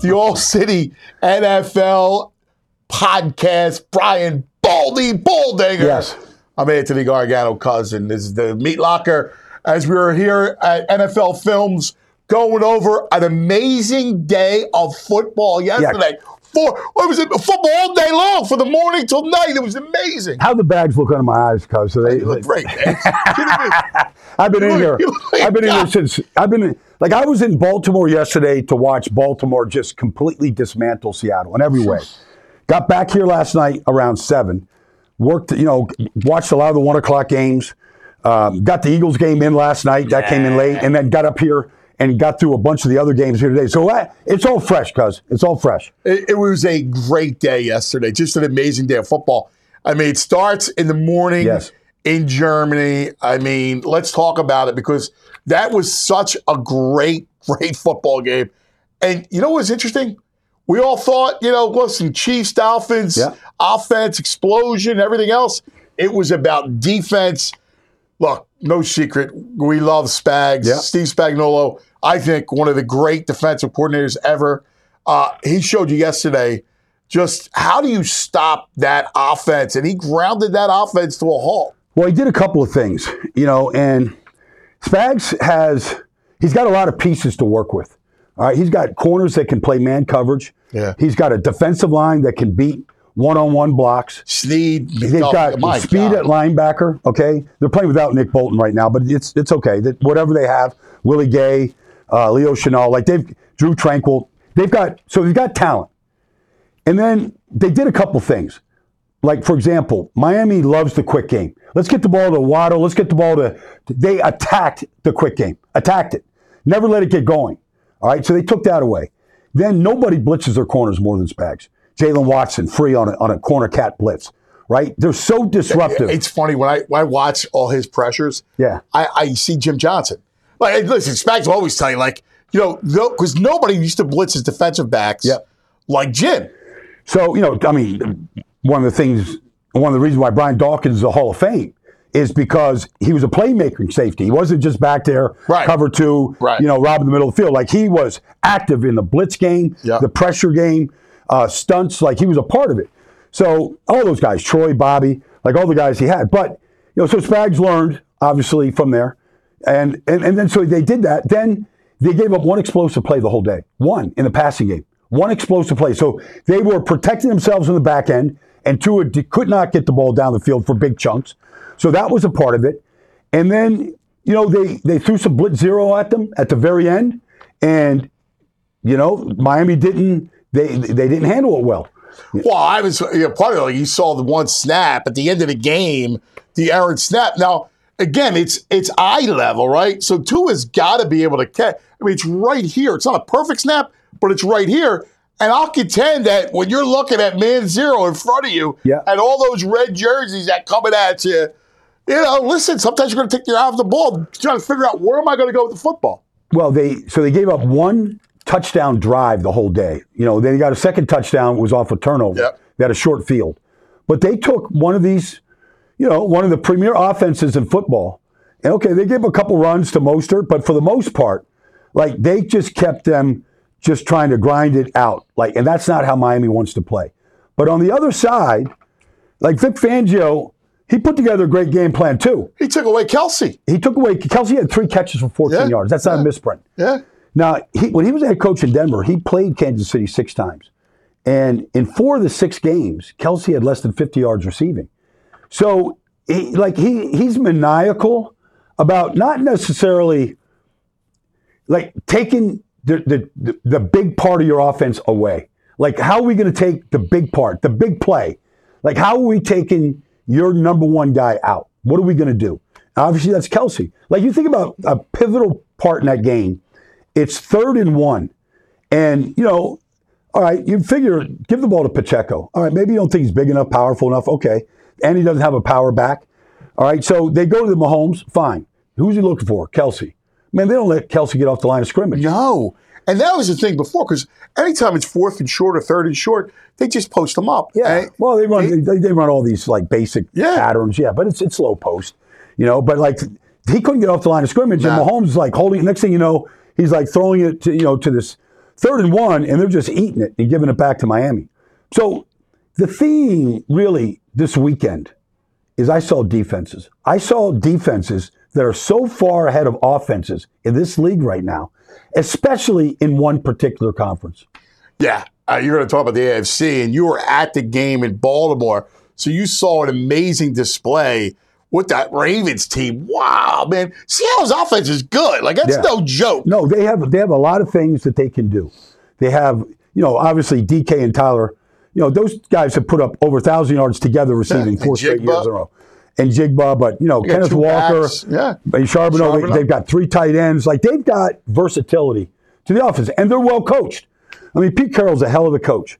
The All City NFL podcast. Brian Baldy Baldinger. Yes. I'm Anthony Gargano cousin. This is the Meat Locker as we are here at NFL Films going over an amazing day of football yesterday. For what was it? Football all day long, from the morning till night. It was amazing. How the bags look under my eyes, cuz so they. Look great. I've been in here. I've been in here since. I've been in, like I was in Baltimore yesterday to watch Baltimore just completely dismantle Seattle in every way. Got back here last night around seven. Worked, you know, watched a lot of the one o'clock games. Um, got the Eagles game in last night. That came in late, and then got up here and got through a bunch of the other games here today. So uh, it's all fresh, cuz it's all fresh. It, it was a great day yesterday. Just an amazing day of football. I mean, it starts in the morning Yes. in Germany. I mean, let's talk about it because that was such a great, great football game. And you know what's interesting? We all thought, you know, listen, Chiefs, Dolphins, Yeah. offense, explosion, everything else. It was about defense. Look, no secret. We love Spags. Yeah. Steve Spagnuolo, I think one of the great defensive coordinators ever. Uh, he showed you yesterday just how do you stop that offense, and he grounded that offense to a halt. Well, he did a couple of things, you know, and Spags has he's got a lot of pieces to work with. All right, he's got corners that can play man coverage. Yeah. He's got a defensive line that can beat one-on-one blocks. Sneed, They've oh, got speed God. at linebacker. Okay, they're playing without Nick Bolton right now, but it's it's okay. That whatever they have, Willie Gay, uh, Leo Chenal, like they've Drew Tranquill, they've got so they've got talent. And then they did a couple things. Like, for example, Miami loves the quick game. Let's get the ball to Waddle. Let's get the ball to. They attacked the quick game, attacked it, never let it get going. All right, so they took that away. Then nobody blitzes their corners more than Spags. Jaylen Watson free on a, on a corner cat blitz, right? They're so disruptive. It's funny when I when I watch all his pressures. Yeah. I, I see Jim Johnson. Like, listen, Spags will always tell you, like, you know, because nobody used to blitz his defensive backs Yep. like Jim. So, you know, I mean, one of the things, one of the reasons why Brian Dawkins is a Hall of Fame is because he was a playmaking safety. He wasn't just back there, Right. cover two, Right. you know, robbing the middle of the field. Like he was active in the blitz game, Yep. the pressure game, uh, stunts. Like he was a part of it. So all those guys, Troy, Bobby, like all the guys he had. But you know, so Spags learned obviously from there, and and and then so they did that. Then they gave up one explosive play the whole day, one in the passing game, one explosive play. So they were protecting themselves in the back end, and Tua could not get the ball down the field for big chunks. So that was a part of it. And then you know they they threw some blitz zero at them at the very end, and you know Miami didn't they they didn't handle it well. Well, I was you know, part of it. You saw the one snap at the end of the game, the errant snap. Now, again, it's it's eye level, right? So Tua's got to be able to catch. I mean, it's right here. It's not a perfect snap, but it's right here. And I'll contend that when you're looking at man zero in front of you, Yeah. and all those red jerseys that coming at you, you know, listen. Sometimes you're going to take your eye off the ball, trying to figure out where am I going to go with the football. Well, they so they gave up one touchdown drive the whole day. You know, they got a second touchdown was off a turnover. Yep. They had a short field, but they took one of these, you know, one of the premier offenses in football. And okay, they gave a couple runs to Mostert, but for the most part, like they just kept them just trying to grind it out. Like, and that's not how Miami wants to play. But on the other side, like Vic Fangio, he put together a great game plan too. He took away Kelce. He took away Kelce had three catches for 14 Yeah. yards. That's not a misprint. Yeah. Now, he, when he was head coach in Denver, he played Kansas City six times. And in four of the six games, Kelce had less than 50 yards receiving. So, he, like, he, he's maniacal about not necessarily like taking the, the, the, big part of your offense away. Like, how are we going to take the big part, the big play? Like, how are we taking your number one guy out? What are we going to do? Obviously, that's Kelce. Like, you think about a pivotal part in that game, it's third and one. And, you know, all right, you figure give the ball to Pacheco. All right, maybe you don't think he's big enough, powerful enough. Okay. And he doesn't have a power back. All right, so they go to the Mahomes, fine. Who's he looking for? Kelce. Man, they don't let Kelce get off the line of scrimmage. No. And that was the thing before, because anytime it's fourth and short or third and short, they just post them up. Yeah. And- well, they run they, they run all these like basic Yeah. patterns. Yeah, but it's it's low post. You know, but like he couldn't get off the line of scrimmage, Nah. and Mahomes is like holding. Next thing you know, he's like throwing it to you know to this third and one, and they're just eating it and giving it back to Miami. So the theme really this weekend is I saw defenses. I saw defenses that are so far ahead of offenses in this league right now, especially in one particular conference. Yeah, uh, you're going to talk about the AFC, and you were at the game in Baltimore, so you saw an amazing display with that Ravens team. Wow, man, Seattle's offense is good. Like that's Yeah. no joke. No, they have they have a lot of things that they can do. They have, you know, obviously DK and Tyler. You know, those guys have put up over a thousand yards together receiving four straight years in a row. And Njigba, but you know, got Kenneth Walker, backs. Yeah. and Charbonneau, Charbonneau. they've got three tight ends. Like they've got versatility to the offense, and they're well coached. I mean, Pete Carroll's a hell of a coach.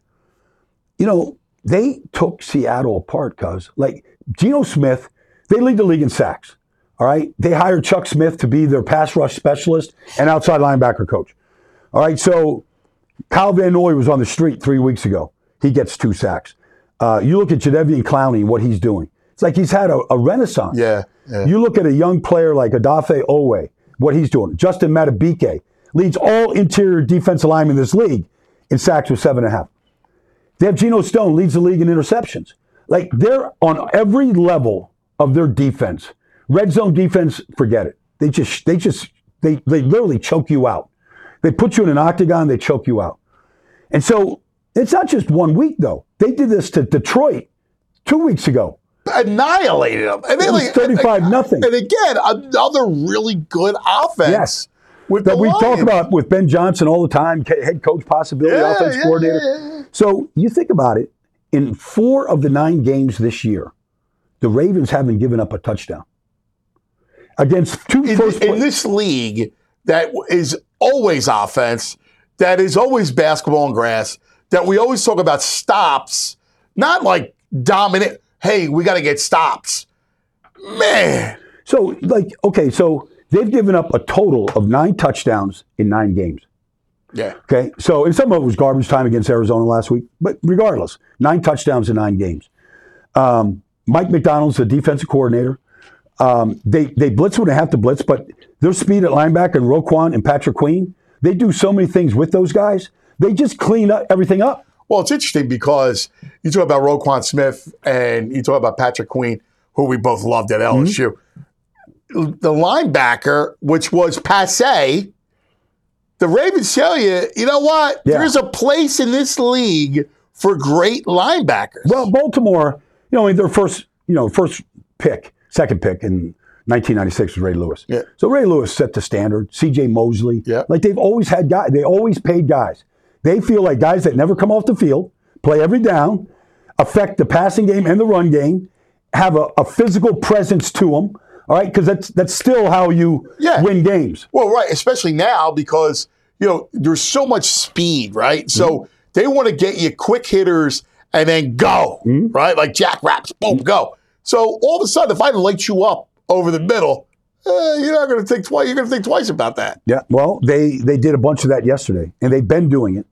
You know, they took Seattle apart, cuz like Geno Smith, they lead the league in sacks. All right. They hired Chuck Smith to be their pass rush specialist and outside linebacker coach. All right. So Kyle Van Noy was on the street three weeks ago. He gets two sacks. Uh, you look at Jadeveon Clowney, what he's doing. It's like he's had a, a renaissance. Yeah, yeah. You look at a young player like Odafe Oweh, what he's doing. Justin Madubuike leads all interior defensive linemen in this league in sacks with seven and a half. They have Geno Stone leads the league in interceptions. Like they're on every level of their defense. Red zone defense, forget it. They just they just they they literally choke you out. They put you in an octagon, they choke you out. And so it's not just one week though. They did this to Detroit two weeks ago. Annihilated them. And It was 35 nothing. And again, another really good offense. Yes. With that we talk about with Ben Johnson all the time, head coach possibility, Yeah, offense yeah, coordinator. yeah. So you think about it, in four of the nine games this year, the Ravens haven't given up a touchdown. Against two in, first in this league that is always offense, that is always basketball and grass, that we always talk about stops, not like dominant. Hey, we got to get stops. Man, So, like, okay, so they've given up a total of nine touchdowns in nine games. yeah, Okay, so and some of it was garbage time against Arizona last week, but regardless, nine touchdowns in nine games. Um, Mike Macdonald's the defensive coordinator. Um, they they blitz when they have to blitz, but their speed at linebacker and Roquan and Patrick Queen, they do so many things with those guys. They just clean up everything up. Well, it's interesting because you talk about Roquan Smith and you talk about Patrick Queen, who we both loved at mm-hmm. LSU. The linebacker, which was passe, the Ravens tell you, you know what? Yeah. There's a place in this league for great linebackers. Well, Baltimore, you know, their first, you know, first pick, second pick in 1996 was Ray Lewis. Yeah. So Ray Lewis set the standard. C.J. Mosley. Yeah. Like they've always had guys. They always paid guys. They feel like guys that never come off the field, play every down, affect the passing game and the run game, have a, a physical presence to them. All right, because that's that's still how you Yeah. win games. Well, right, especially now because you know there's so much speed, right? So mm-hmm. they want to get you quick hitters and then go, mm-hmm. right? Like Jack Raps, boom, go. So all of a sudden, if I light you up over the middle, eh, you're not going to think twice. You're going to think twice about that. Yeah, well, they they did a bunch of that yesterday, and they've been doing it.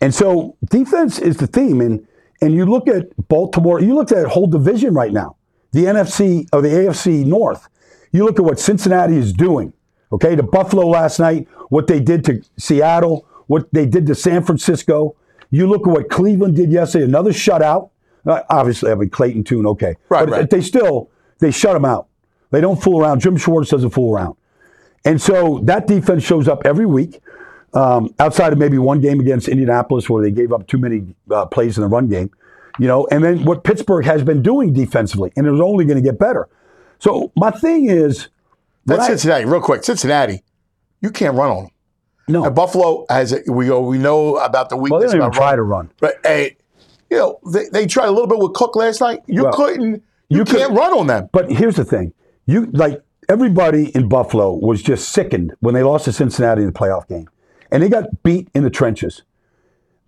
And so defense is the theme, and and you look at Baltimore, you look at whole division right now, the NFC or the AFC North. You look at what Cincinnati is doing. Okay, to Buffalo last night, what they did to Seattle, what they did to San Francisco. You look at what Cleveland did yesterday, another shutout. Uh, obviously, I mean Clayton Tune, okay, Right, but right. they still they shut them out. They don't fool around. Jim Schwartz doesn't fool around. And so that defense shows up every week, um, outside of maybe one game against Indianapolis where they gave up too many uh, plays in the run game, you know. And then what Pittsburgh has been doing defensively, and it was only going to get better. So my thing is, That's I- Cincinnati, real quick. Cincinnati, you can't run on them. no, And Buffalo has a, we go, we know about the well, they weakness don't even try run. to run. But hey, you know they, they tried a little bit with Cook last night. You Well, couldn't. You, you can't run on them. But here's the thing: you like everybody in Buffalo was just sickened when they lost to Cincinnati in the playoff game, and they got beat in the trenches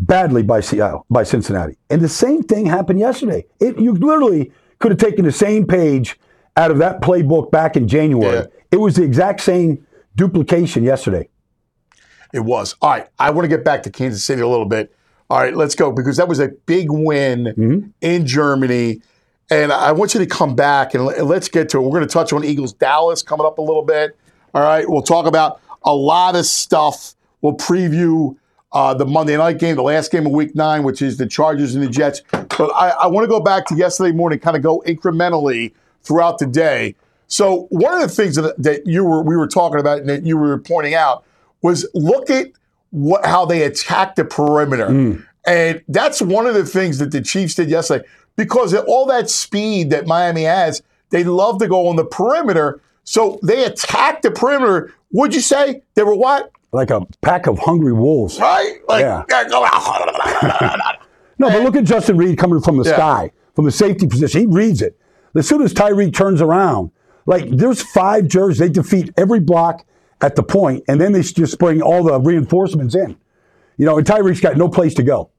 badly by Seattle, by Cincinnati. And the same thing happened yesterday. It, you literally could have taken the same page out of that playbook back in January. Yeah. It was the exact same duplication yesterday. It was. All right. I want to get back to Kansas City a little bit. All right, let's go because that was a big win Mm-hmm. in Germany. And I want you to come back and let's get to it. We're going to touch on Eagles Dallas coming up a little bit. All right. We'll talk about a lot of stuff. We'll preview uh, the Monday night game, the last game of Week Nine, which is the Chargers and the Jets. But I, I want to go back to yesterday morning, kind of go incrementally throughout the day. So one of the things that, that you were we were talking about and that you were pointing out was look at what how they attacked the perimeter. Mm. And that's one of the things that the Chiefs did yesterday because of all that speed that Miami has, they love to go on the perimeter. So they attacked the perimeter. Would you say they were what? Like a pack of hungry wolves. Right? Like, Yeah. No, but look at Justin Reid coming from the Yeah. sky, from the safety position. He reads it. As soon as Tyreek turns around, like there's five jerseys, they defeat every block at the point, and then they just bring all the reinforcements in. You know, and Tyreek's got no place to go.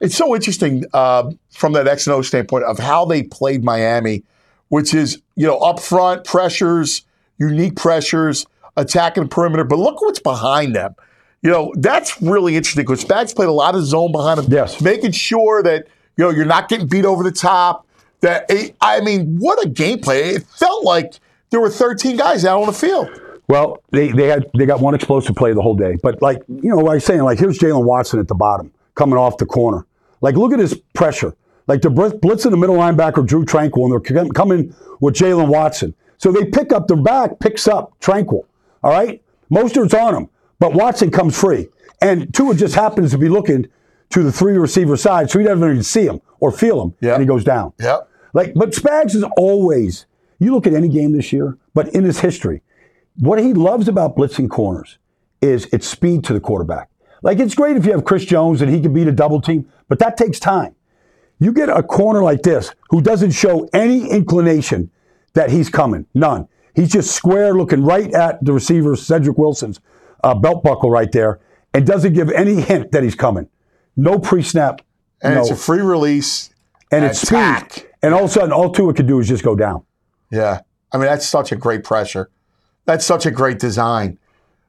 It's so interesting uh, from that X and O standpoint of how they played Miami, which is you know up front pressures, unique pressures, attacking the perimeter. But look what's behind them. You know that's really interesting because Spags played a lot of zone behind them, Yes. making sure that you know you're not getting beat over the top. That I mean, what a gameplay! It felt like there were 13 guys out on the field. Well, they, they had they got one explosive play the whole day. But like you know, like I was saying, like here's Jaylen Watson at the bottom coming off the corner. Like look at his pressure. Like the blitz blitzing the middle linebacker Drew Tranquill, and they're coming with Jaylen Watson. So they pick up their back, picks up Tranquill. All right, Mostert's on him, but Watson comes free, and Tua just happens to be looking to the three receiver side, so he doesn't even see him or feel him, Yeah. and he goes down. Yep. Like, but Spags is always. You look at any game this year, but in his history, what he loves about blitzing corners is its speed to the quarterback. Like it's great if you have Chris Jones and he can beat a double team, but that takes time. You get a corner like this who doesn't show any inclination that he's coming, none. He's just square looking right at the receiver, Cedric Wilson's uh, belt buckle right there, and doesn't give any hint that he's coming. No pre-snap, And no, it's a free release. and it's speed. And all of a sudden, all Tua could do is just go down. Yeah. I mean, that's such a great pressure. That's such a great design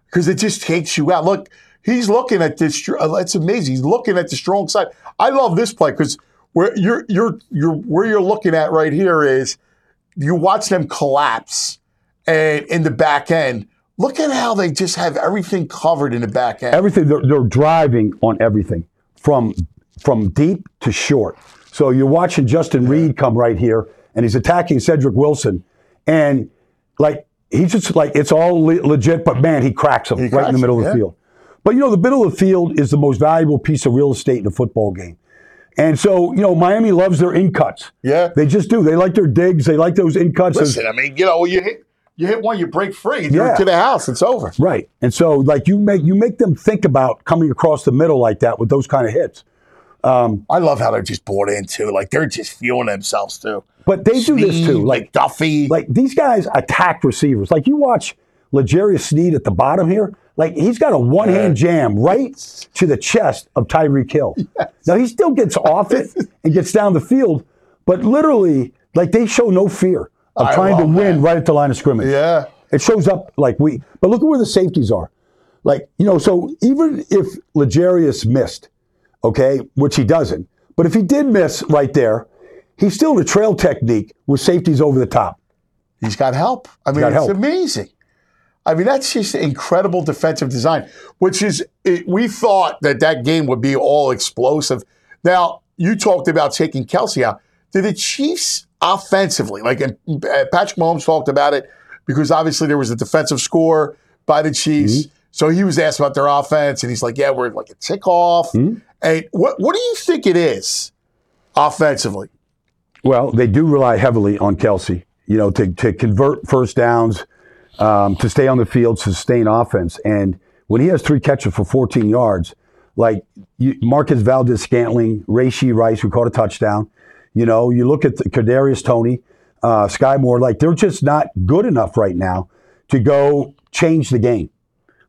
because it just takes you out. Look, he's looking at this. uh, It's amazing. He's looking at the strong side. I love this play because where you're, you're, you're, where you're looking at right here is you watch them collapse and in the back end. Look at how they just have everything covered in the back end. everything they're, they're driving on everything from from deep to short so you're watching justin reid come right here and he's attacking cedric wilson and like he's just like it's all le- legit but man he cracks him right in the middle him, of the yeah. field but you know the middle of the field is the most valuable piece of real estate in a football game and so you know miami loves their in cuts Yeah. they just do they like their digs they like those in cuts Listen, I mean, you know, you hit you hit one, you break free, you're Yeah. to the house, it's over. Right. And so like you make you make them think about coming across the middle like that with those kind of hits. Um, I love how they're just bought into. Like they're just feeling themselves too. But they do this too. Like Duffy. like these guys attack receivers. Like you watch L'Jarius Sneed at the bottom here. Like he's got a one hand jam right to the chest of Tyreek Hill. Now he still gets off it and gets down the field, but literally, like they show no fear of I trying to win that. right at the line of scrimmage. yeah. It shows up like we, but look at where the safeties are. Like, you know, so even if L'Jarius missed, okay, which he doesn't, but if he did miss right there, he's still in a trail technique with safeties over the top. He's got help. I mean, got it's help. amazing. I mean, that's just incredible defensive design, which is, it, we thought that that game would be all explosive. Now, you talked about taking Kelce out. Did the Chiefs offensively, like and, uh, Patrick Mahomes talked about it because obviously there was a defensive score by the Chiefs. So he was asked about their offense, and he's like, "Yeah, we're like a tick off." And what what do you think it is offensively? Well, they do rely heavily on Kelce, you know, to, to convert first downs, um, to stay on the field, sustain offense. And when he has three catches for 14 yards, like you, Marquez Valdes Scantling, Rashee Rice, who caught a touchdown, you know, you look at the, Kadarius Toney, uh, Sky Moore, like they're just not good enough right now to go change the game.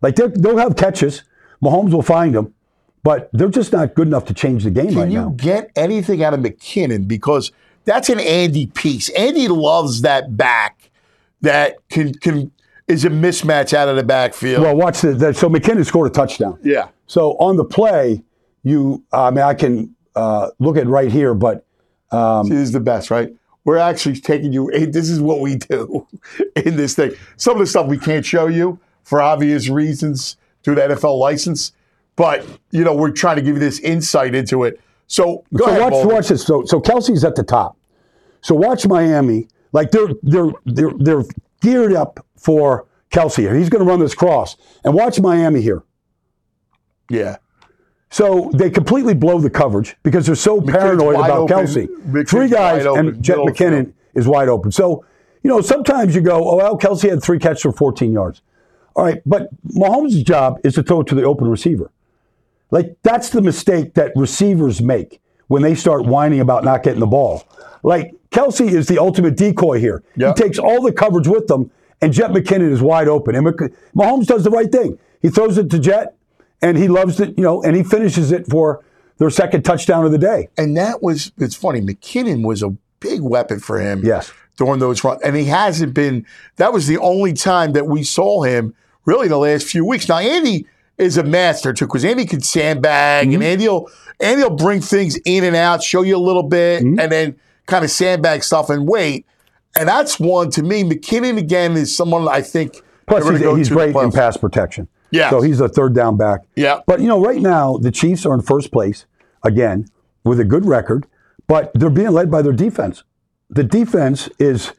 Like they'll have catches, Mahomes will find them, but they're just not good enough to change the game Can right now. Can you get anything out of McKinnon? Because that's an Andy piece. Andy loves that back that can can is a mismatch out of the backfield. Well, watch this. That- So McKinnon scored a touchdown. yeah. So on the play, you, I mean, I can uh, look at right here, but See, this is the best, right? We're actually taking you. hey, This is what we do in this thing. Some of the stuff we can't show you for obvious reasons through the NFL license. But you know, we're trying to give you this insight into it. So go so ahead. watch, watch this. So, so Kelce's at the top. So watch Miami. Like they're they're they're they're geared up for Kelce here. He's going to run this cross, and watch Miami here. Yeah. So they completely blow the coverage because they're so paranoid about open. Kelce. McKinnon's Three guys open, and Jet middle of the McKinnon field. is wide open. So you know sometimes you go, oh well, Kelce had three catches for 14 yards. All right, but Mahomes' job is to throw it to the open receiver. Like that's the mistake that receivers make when they start whining about not getting the ball. Like Kelce is the ultimate decoy here. Yeah. He takes all the coverage with them, and Jet McKinnon is wide open. And Mc- Mahomes does the right thing. He throws it to Jet, and he loves it, you know, and he finishes it for their second touchdown of the day. And that was it's funny. McKinnon was a big weapon for him. Yes. During those runs. And he hasn't been that was the only time that we saw him really the last few weeks. Now Andy is a master too, because Andy can sandbag Mm-hmm. and Andy'll Andy'll bring things in and out, show you a little bit, Mm-hmm. and then kind of sandbag stuff and wait. And that's one to me. McKinnon again is someone I think Plus, he's, he's great in pass protection. Yeah. So he's a third down back. Yeah. But, you know, right now, the Chiefs are in first place, again, with a good record, but they're being led by their defense. The defense is,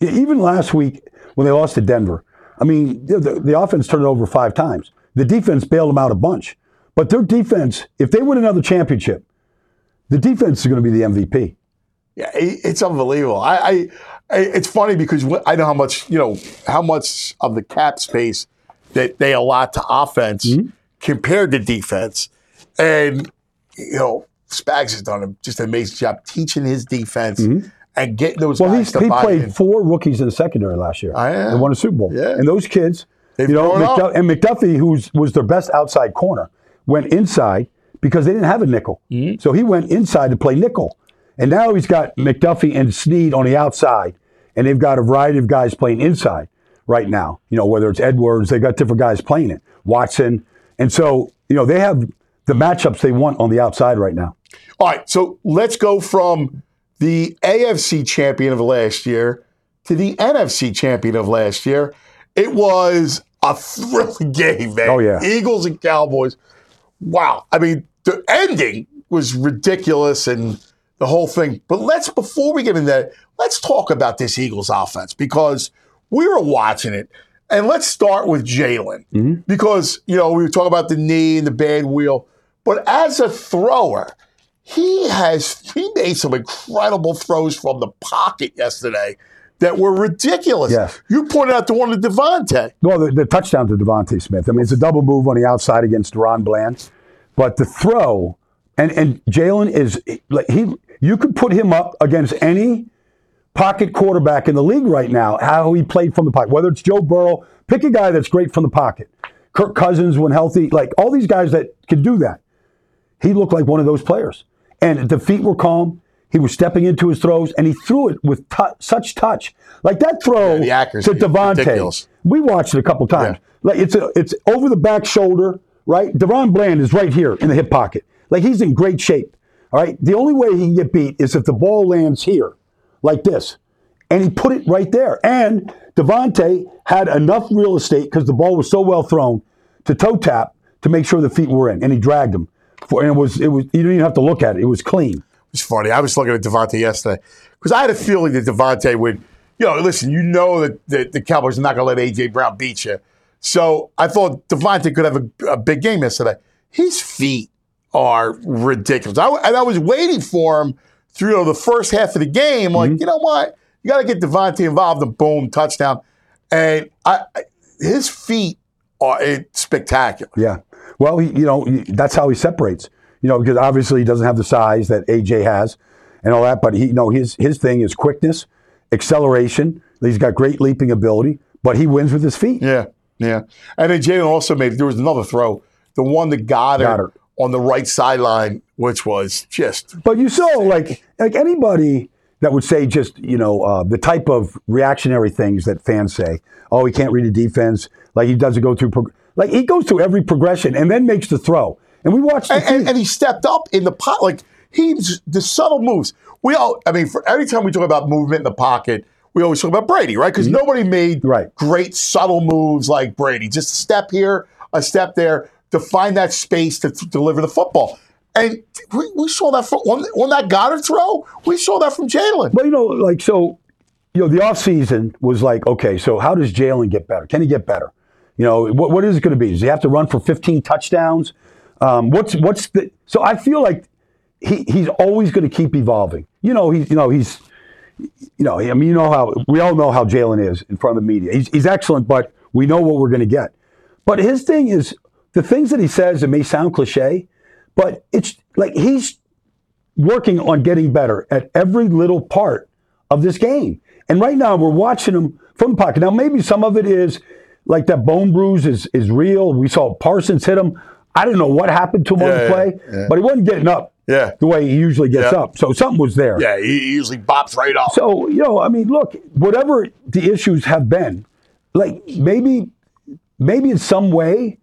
even last week when they lost to Denver, I mean, the, the, the offense turned over five times. The defense bailed them out a bunch. But their defense, if they win another championship, the defense is going to be the MVP. Yeah, it's unbelievable. I, I, I, it's funny because I know how much you know how much of the cap space that they allot to offense Mm-hmm. compared to defense, and you know Spags has done a, just an amazing job teaching his defense and getting those Mm-hmm. Well, guys he, to he buy played in. four rookies in the secondary last year. I am. They won a Super Bowl. Yeah. And those kids, They've you know. McDuff- and McDuffie, who was their best outside corner, went inside because they didn't have a nickel. Mm-hmm. So he went inside to play nickel. And now he's got McDuffie and Sneed on the outside. And they've got a variety of guys playing inside right now. You know, whether it's Edwards, they've got different guys playing it. Watson. And so, you know, they have the matchups they want on the outside right now. All right, so let's go from the AFC champion of last year to the NFC champion of last year. It was a thrilling game, man. Oh, yeah. Eagles and Cowboys. Wow. I mean, the ending was ridiculous and the whole thing. But let's, before we get into that, let's talk about this Eagles offense because we were watching it. And let's start with Jalen mm-hmm. because, you know, we were talking about the knee and the bad wheel. But as a thrower, he has he made some incredible throws from the pocket yesterday that were ridiculous. Yes. You pointed out the one to DeVonta. Well, the, the touchdown to DeVonta Smith. I mean, it's a double move on the outside against DaRon Bland, but the throw and and Jalen is like he. You could put him up against any pocket quarterback in the league right now. How he played from the pocket, whether it's Joe Burrow, pick a guy that's great from the pocket. Kirk Cousins, when healthy, like all these guys that could do that. He looked like one of those players, and the feet were calm. He was stepping into his throws, and he threw it with tou such touch, like that throw Yeah, the accuracy to DeVonta. We watched it a couple times. Like it's a, it's over the back shoulder, right? DaRon Bland is right here in the hip pocket. Like he's in great shape. All right. The only way he can get beat is if the ball lands here, like this, and he put it right there. And DeVonta had enough real estate because the ball was so well thrown to toe tap to make sure the feet were in, and he dragged him. For, and it was it was you didn't even have to look at it. It was clean. It's funny. I was looking at DeVonta yesterday because I had a feeling that DeVonta would, you know, listen, you know that the, the Cowboys are not going to let A.J. Brown beat you. So I thought DeVonta could have a, a big game yesterday. His feet are ridiculous. I, and I was waiting for him through you know, the first half of the game. Like, mm-hmm. you know what? You got to get DeVonta involved and boom, touchdown. And I, I- his feet are it's spectacular. Yeah. Well, he, you know, he- that's how he separates. You know, because obviously he doesn't have the size that AJ has and all that, but he, you know, his his thing is quickness, acceleration. He's got great leaping ability, but he wins with his feet. Yeah, yeah. And then Jalen also made there was another throw, the one that got her. On the right sideline, which was just But you saw like like anybody that would say just you know uh, the type of reactionary things that fans say. Oh, he can't read a defense. Like he doesn't go through. Prog- like he goes through every progression and then makes the throw. And we watched and, and, and he stepped up in the pot like he's the subtle moves. We all I mean, for every time we talk about movement in the pocket, we always talk about Brady, right? Because nobody made Right. great subtle moves like Brady. Just a step here, a step there to find that space to deliver the football. And we, we saw that from, on, on that Goedert throw. We saw that from Jalen. But you know, like so, you know, the offseason was like, okay, so how does Jalen get better? Can he get better? You know, what, what is it going to be? Does he have to run for 15 touchdowns? Um, what's what's the? So I feel like he he's always going to keep evolving. You know, he's you know he's you know I mean you know how we all know how Jalen is in front of the media. He's he's excellent, but we know what we're going to get. But his thing is the things that he says. It may sound cliche, but it's like he's working on getting better at every little part of this game. And right now we're watching him from the pocket. Now maybe some of it is like that bone bruise is is real. We saw Parsons hit him. I don't know what happened to him on the yeah, play, yeah. but he wasn't getting up Yeah. the way he usually gets Yeah. up. So something was there. Yeah, he usually bops right off. So, you know, I mean, look, whatever the issues have been, like maybe maybe in some way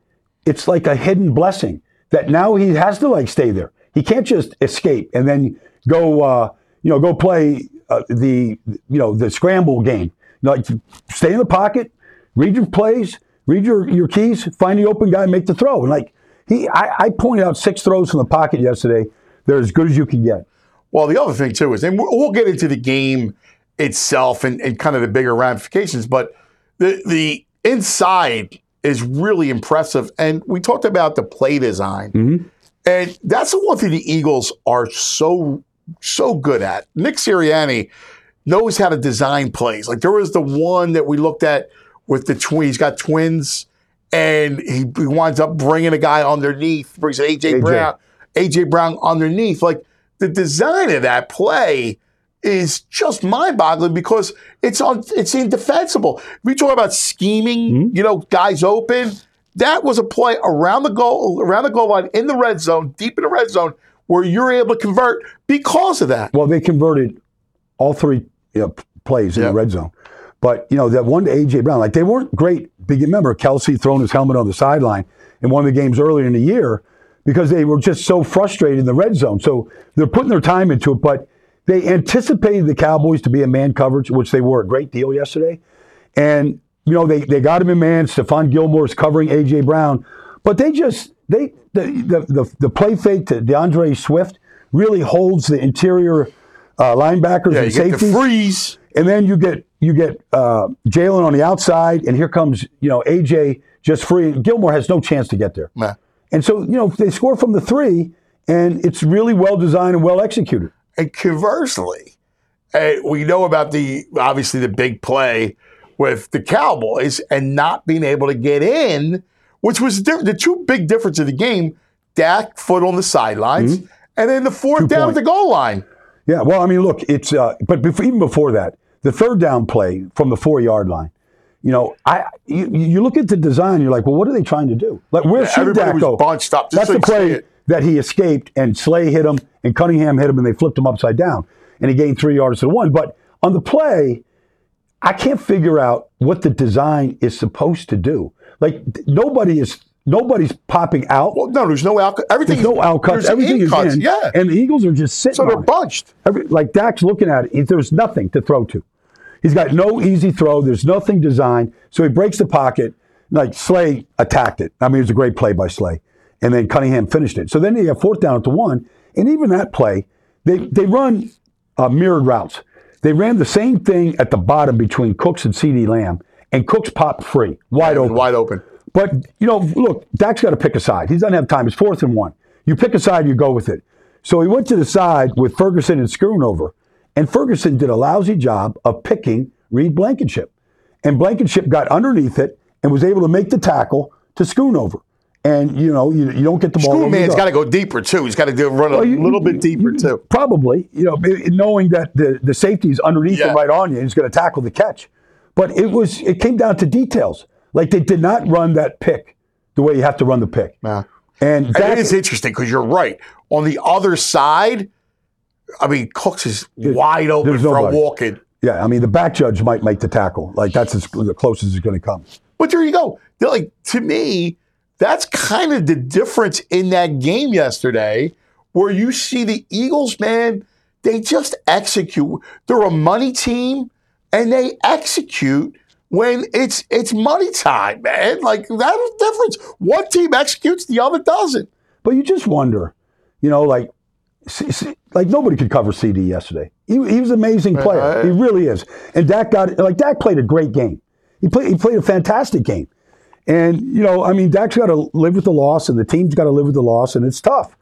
it's like a hidden blessing that now he has to like stay there. He can't just escape and then go uh, you know, go play uh, the you know, the scramble game. Like stay in the pocket, read your plays, read your, your keys, find the open guy, make the throw. And like he I, I pointed out six throws from the pocket yesterday. They're as good as you can get. Well, the other thing too is, and we'll get into the game itself and, and kind of the bigger ramifications, but the the inside is really impressive. And we talked about the play design, mm-hmm. and that's the one thing the Eagles are so so good at. Nick Sirianni knows how to design plays. Like there was the one that we looked at with the twins. He's got twins, and he, he winds up bringing a guy underneath, brings AJ, AJ. Brown, AJ Brown underneath. Like the design of that play is just mind-boggling because it's on it's indefensible. We talk about scheming, hmm? you know, guys open. That was a play around the goal, around the goal line in the red zone, deep in the red zone, where you're able to convert because of that. Well, they converted all three you know, plays in Yeah. the red zone. But, you know, that one to A.J. Brown, like they weren't great. You remember Kelce throwing his helmet on the sideline in one of the games earlier in the year because they were just so frustrated in the red zone. So they're putting their time into it, but they anticipated the Cowboys to be a man coverage, which they were a great deal yesterday. And, you know, they, they got him in man. Stephon Gilmore's covering A.J. Brown. But they just, they the, the, the, the play fake to D'Andre Swift really holds the interior uh, linebackers Yeah, and you get the safeties. freeze. and then you get you get uh, Jalen on the outside, and here comes you know AJ just free. Gilmore has no chance to get there. Nah. And so you know they score from the three, and it's really well designed and well executed. And conversely, eh, we know about the obviously the big play with the Cowboys and not being able to get in, which was di- the two big difference of the game. Dak foot on the sidelines, and then the fourth Two down at the goal line. Yeah, well, I mean, look, it's uh, but before, even before that, the third down play from the four yard line. You know, I you, you look at the design, you're like, well, what are they trying to do? Like, where should Everybody Dak was go? bunched up. Just That's the play. That he escaped, and Slay hit him, and Cunningham hit him, and they flipped him upside down, and he gained three yards to the one. But on the play, I can't figure out what the design is supposed to do. Like nobody is nobody's popping out. Well, no, there's no out. Everything. There's no out cuts. there's Everything is cuts, in. Yeah. And the Eagles are just sitting. so they're bunched. Every, like Dak's looking at it, he- there's nothing to throw to. He's got no easy throw. There's nothing designed. So he breaks the pocket. Like Slay attacked it. I mean, it was a great play by Slay. And then Cunningham finished it. So then they have fourth down at the one. And even that play, they, they run uh, mirrored routes. They ran the same thing at the bottom between Cooks and CeeDee Lamb. And Cooks popped free, wide open. Wide open. But you know, look, Dak's got to pick a side. He doesn't have time. It's fourth and one. You pick a side, you go with it. So he went to the side with Ferguson and Schoonmaker, and Ferguson did a lousy job of picking Reed Blankenship, and Blankenship got underneath it and was able to make the tackle to Schoonmaker. And you know, you, you don't get the ball. School over the got to go deeper too. He's got to run a Well, you- little bit deeper you- too. Probably, you know, knowing that the the safety is underneath Yeah. him right on you, he's going to tackle the catch. But it was it came down to details. Like they did not run that pick the way you have to run the pick. Yeah. And And it is interesting because you're right. On the other side, I mean, Cooks is wide open for a walk in. yeah, I mean the back judge might make the tackle. Like that's as, the closest it's going to come. But there you go. They're like to me, that's kind of the difference in that game yesterday, where you see the Eagles, man, they just execute. They're a money team, and they execute when it's it's money time, man. Like that's the difference. One team executes, the other doesn't. But you just wonder, you know, like like nobody could cover CeeDee yesterday. He, he was an amazing player. He really is. And Dak got like Dak played a great game. He played he played a fantastic game. And you know, I mean, Dak's got to live with the loss, and the team's got to live with the loss, and it's tough.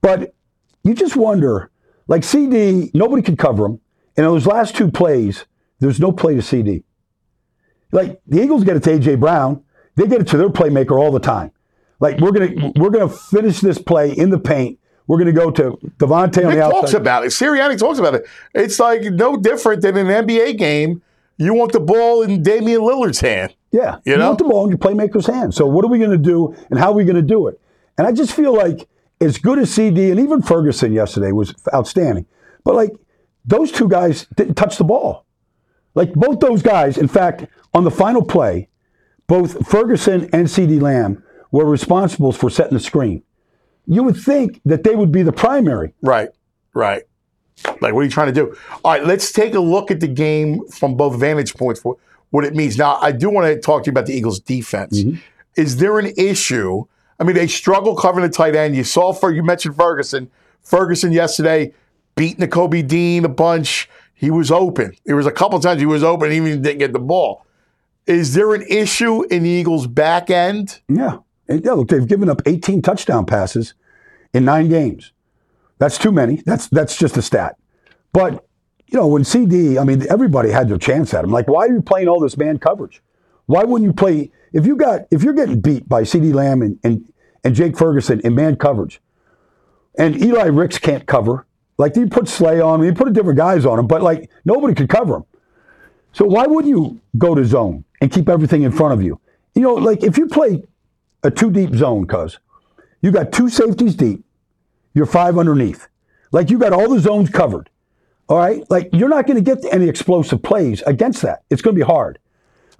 But you just wonder, like CeeDee, nobody could cover him. And in those last two plays, there's no play to CeeDee. Like the Eagles get it to AJ Brown, they get it to their playmaker all the time. Like we're gonna we're gonna finish this play in the paint. We're gonna go to DeVonta on Nick the talks about it. Sirianni talks about it. It's like no different than an NBA game. You want the ball in Damian Lillard's hand. Yeah, You you, know? want the ball in your playmaker's hand. So what are we going to do, and how are we going to do it? And I just feel like as good as CeeDee and even Ferguson yesterday was outstanding, but like those two guys didn't touch the ball. Like both those guys, in fact, on the final play, both Ferguson and CeeDee Lamb were responsible for setting the screen. You would think that they would be the primary. Right, right. Like, what are you trying to do? All right, let's take a look at the game from both vantage points for what it means. Now, I do want to talk to you about the Eagles' defense. Mm-hmm. Is there an issue? I mean, they struggle covering the tight end. You saw, for you mentioned Ferguson. Ferguson yesterday beat Nakobe Dean a bunch. He was open. There was a couple times he was open, and even didn't get the ball. Is there an issue in the Eagles' back end? Yeah. Yeah, look, they've given up 18 touchdown passes in nine games. That's too many. That's that's just a stat. But you know, when CeeDee, I mean, everybody had their chance at him. Like, why are you playing all this man coverage? Why wouldn't you play if you got if you're getting beat by CeeDee Lamb and and, and Jake Ferguson in man coverage, and Eli Ricks can't cover. Like you put Slay on him, you put different guys on him, but like nobody could cover him. So why wouldn't you go to zone and keep everything in front of you? You know, like if you play a two deep zone, cuz you got two safeties deep, you're five underneath. Like you got all the zones covered. All right? Like you're not going to get any explosive plays against that. It's going to be hard.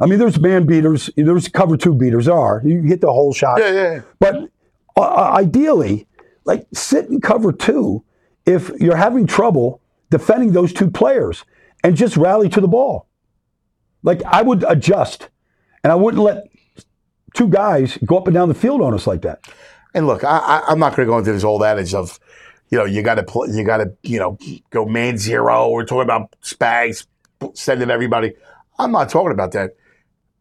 I mean, there's man beaters, there's cover two beaters. There are. You hit the whole shot. Yeah, yeah. But uh, ideally, like sit and cover two if you're having trouble defending those two players and just rally to the ball. Like I would adjust and I wouldn't let two guys go up and down the field on us like that. And look, I, I, I'm not going to go into this old adage of, you know, you got to play, you got to, you know, go man zero. We're talking about Spags sending everybody. I'm not talking about that.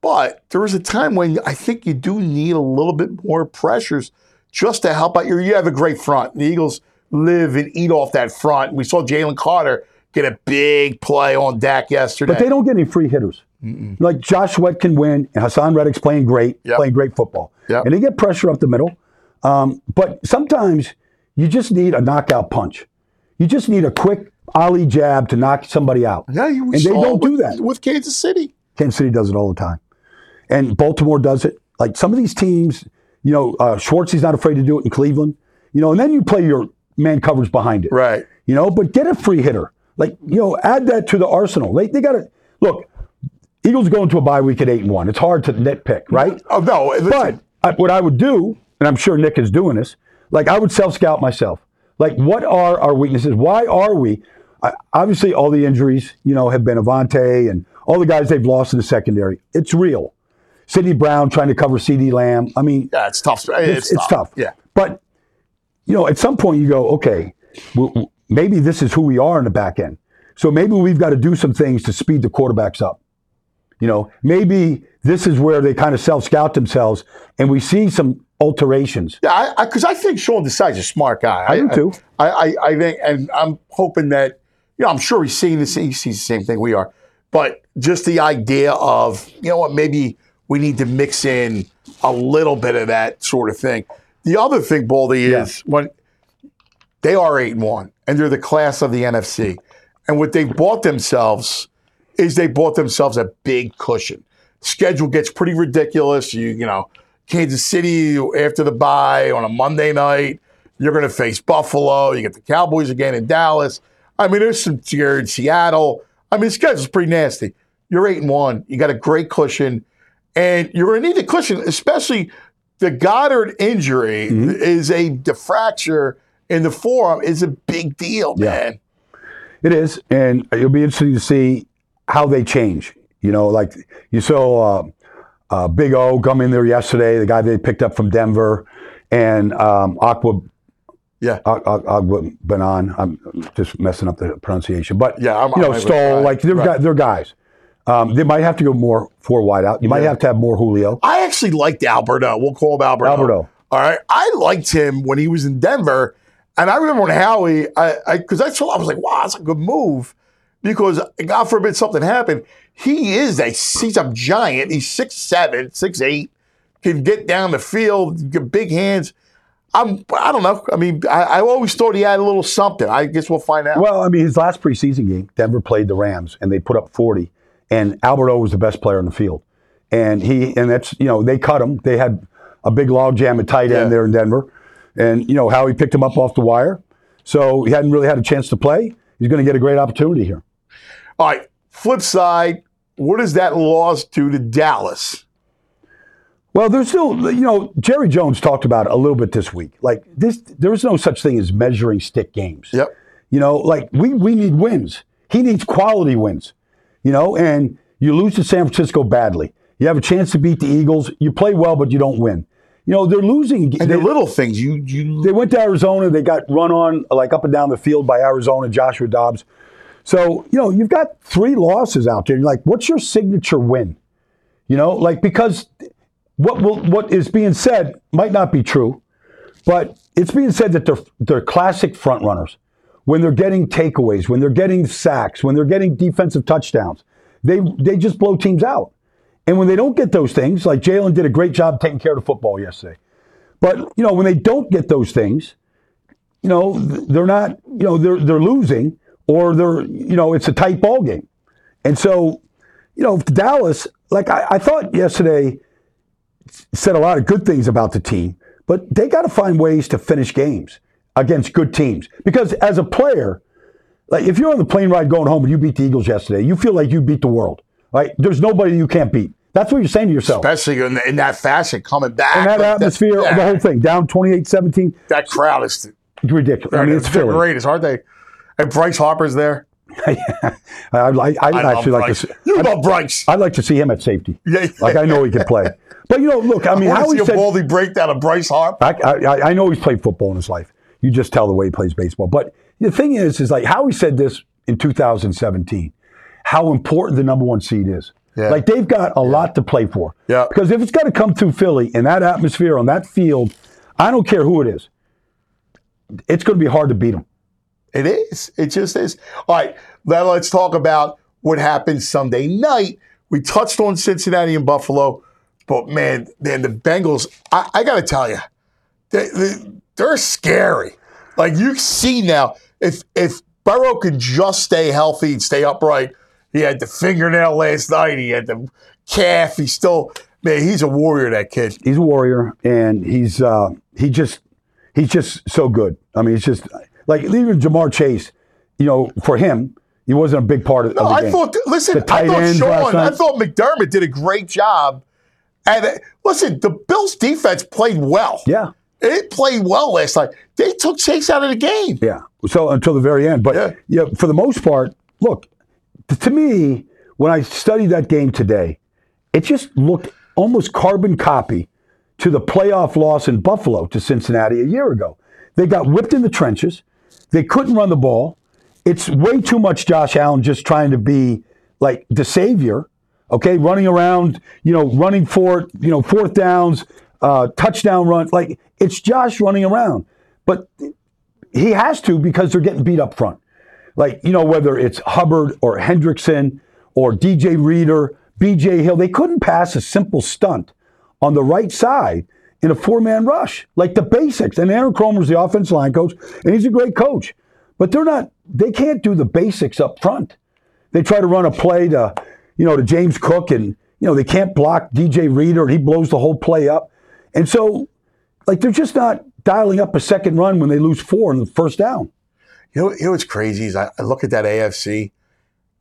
But there is a time when I think you do need a little bit more pressures just to help out your. You have a great front. The Eagles live and eat off that front. We saw Jalen Carter get a big play on Dak yesterday. But they don't get any free hitters. Like Josh Sweat can win, and Haason Reddick's playing great, Yep. playing great football. Yep. And they get pressure up the middle. Um, but sometimes you just need a knockout punch. You just need a quick ollie jab to knock somebody out. yeah, you and they don't do that. with Kansas City. Kansas City does it all the time. And Baltimore does it. Like some of these teams, you know, uh, Schwartzy's not afraid to do it in Cleveland. You know, and then you play your man coverage behind it. Right. You know, but get a free hitter. Like, you know, add that to the arsenal. They, they got to look. Eagles go into a bye week at eight and one. It's hard to nitpick, right? Oh no! listen, But I, what I would do, and I'm sure Nick is doing this, like I would self scout myself. Like, what are our weaknesses? Why are we? I, obviously, all the injuries, you know, have been Avonte and all the guys they've lost in the secondary. It's real. Sidney Brown trying to cover CeeDee Lamb. I mean, yeah, it's tough. it's, it's tough. Yeah. But, you know, at some point you go, okay, w- w- maybe this is who we are in the back end. So maybe we've got to do some things to speed the quarterbacks up. You know, maybe this is where they kind of self scout themselves and we see some alterations. Yeah, I because I, think Sean Desai's a smart guy. I do too. I, I, I think, and I'm hoping that you know, I'm sure he's seeing this. He sees the same thing we are, but just the idea of you know what, maybe we need to mix in a little bit of that sort of thing. The other thing, Baldy, is when they are eight and one, and they're the class of the NFC, and what they've bought themselves is they bought themselves a big cushion. Schedule gets pretty ridiculous. You you know, Kansas City after the bye on a Monday night. You're going to face Buffalo. You get the Cowboys again in Dallas. I mean, there's some you're in Seattle. I mean, the schedule's pretty nasty. You're eight and one. You got a great cushion, and you're going to need the cushion, especially the Goedert injury mm-hmm. is a the fracture in the forearm is a big deal, Yeah. man. It is, and it'll be interesting to see. How they change. You know, like you saw uh, uh, Big O come in there yesterday, the guy they picked up from Denver, and um, Aqua. Yeah. Aqua Banan. I'm just messing up the pronunciation, but Yeah, I'm- you know, I'm- Stoll. Like they're, right. guy- they're guys. Um, they might have to go more four wide out. You might Yeah. have to have more Julio. I actually liked Alberto. We'll call him Alberto. Alberto. All right. I liked him when he was in Denver. And I remember when Howie, I because I, saw, I was like, wow, that's a good move. Because God forbid something happened. He is a he's a giant. He's six seven, six eight, can get down the field, get big hands. I'm I don't know. I mean, I, I always thought he had a little something. I guess we'll find out. Well, I mean, his last preseason game, Denver played the Rams, and they put up 40, and Alberto was the best player on the field. And he, and that's, you know, they cut him. They had a big log jam at tight end Yeah. there in Denver. And, you know, how he picked him up off the wire. So he hadn't really had a chance to play. He's going to get a great opportunity here. All right. Flip side, what is that loss to to Dallas? Well, there's still, you know, Jerry Jones talked about it a little bit this week. Like this, there is no such thing as measuring stick games. Yep. You know, like we we need wins. He needs quality wins. You know, and you lose to San Francisco badly. You have a chance to beat the Eagles. You play well, but you don't win. You know, they're losing. And they're little things you you they went to Arizona. They got run on like up and down the field by Arizona, Joshua Dobbs. So you know, you've got three losses out there. You're like, what's your signature win? You know, like because what will what is being said might not be true, but it's being said that they're they're classic front runners. When they're getting takeaways, when they're getting sacks, when they're getting defensive touchdowns, they they just blow teams out. And when they don't get those things, like Jalen did a great job taking care of the football yesterday. But you know, when they don't get those things, you know, they're not, you know, they're they're losing or they're, you know, it's a tight ball game. And so, you know, Dallas, like I, I thought yesterday, said a lot of good things about the team, but they got to find ways to finish games against good teams. Because as a player, like if you're on the plane ride going home and you beat the Eagles yesterday, you feel like you beat the world. Right? There's nobody you can't beat. That's what you're saying to yourself. especially in, in that fashion coming back. And that Like atmosphere, yeah, the whole thing, down 28-17, that crowd is ridiculous. I mean, it's the greatest, aren't they? And Bryce Harper's there. I, I, I'd I actually like Bryce. to. See, you love Bryce. I'd like to see him at safety. Yeah, Like I know he can play, but you know, look, I mean, I how want he to see a said, baldy breakdown of Bryce Harper. I, I, I know he's played football in his life. You just tell the way he plays baseball. But the thing is, is like how he said this in 2017, how important the number one seed is. Yeah. Like they've got a lot to play for. Yeah. Because if it's got to come through Philly in that atmosphere on that field, I don't care who it is. It's going to be hard to beat them. It is. It just is. All right. Now let's talk about what happened Sunday night. We touched on Cincinnati and Buffalo, but man, man, the Bengals. I, I got to tell you, they, they, they're scary. Like you see now, if if Burrow can just stay healthy and stay upright, he had the fingernail last night. He had the calf. He's still man. He's a warrior. That kid. he's a warrior, and he's uh, he just he's just so good. I mean, it's just like even Ja'Marr Chase. You know, for him, he wasn't a big part of, No, of the I game. thought. Listen, The I thought Sean. I thought McDermott did a great job. And uh, listen, the Bills' defense played well. yeah, It played well last night. They took Chase out of the game. yeah. So until the very end, but Yeah. yeah, for the most part, look to me when I studied that game today, it just looked almost carbon copy to the playoff loss in Buffalo to Cincinnati a year ago. They got whipped in the trenches. They couldn't run the ball. It's way too much Josh Allen just trying to be like the savior, okay, running around, you know, running for, you know, fourth downs, uh, touchdown run. Like it's Josh running around. But he has to because they're getting beat up front. Like, you know, whether it's Hubbard or Hendrickson or DJ Reader, BJ Hill, they couldn't pass a simple stunt on the right side in a four man rush, like the basics. And Aaron Kromer's the offensive line coach, and he's a great coach. But they're not, they can't do the basics up front. They try to run a play to, you know, to James Cook, and, you know, they can't block DJ Reader, and he blows the whole play up. And so, like, they're just not dialing up a second run when they lose four in the first down. You know, you know what's crazy is I, I look at that AFC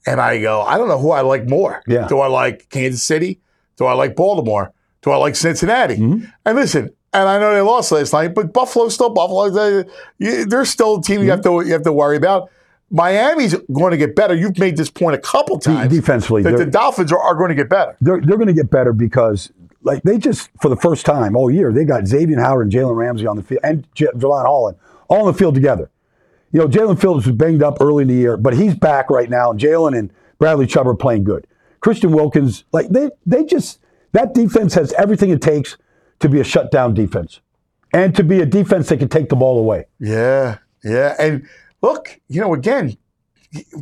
and I go, I don't know who I like more. Yeah. Do I like Kansas City? Do I like Baltimore? Do I like Cincinnati? Mm-hmm. And listen, and I know they lost last night, but Buffalo's still Buffalo. They're still a team you have to you have to worry about. Miami's going to get better. You've made this point a couple times. defensively, that the Dolphins are, are going to get better. they're they're going to get better because like they just for the first time all year they got Xavier Howard and Jalen Ramsey on the field and J- Jevon Holland all on the field together. You know, Jaelan Phillips was banged up early in the year, but he's back right now. And Jalen and Bradley Chubb are playing good. Christian Wilkins, like they they just that defense has everything it takes to be a shutdown defense and to be a defense that can take the ball away. Yeah, yeah, and look, you know, again,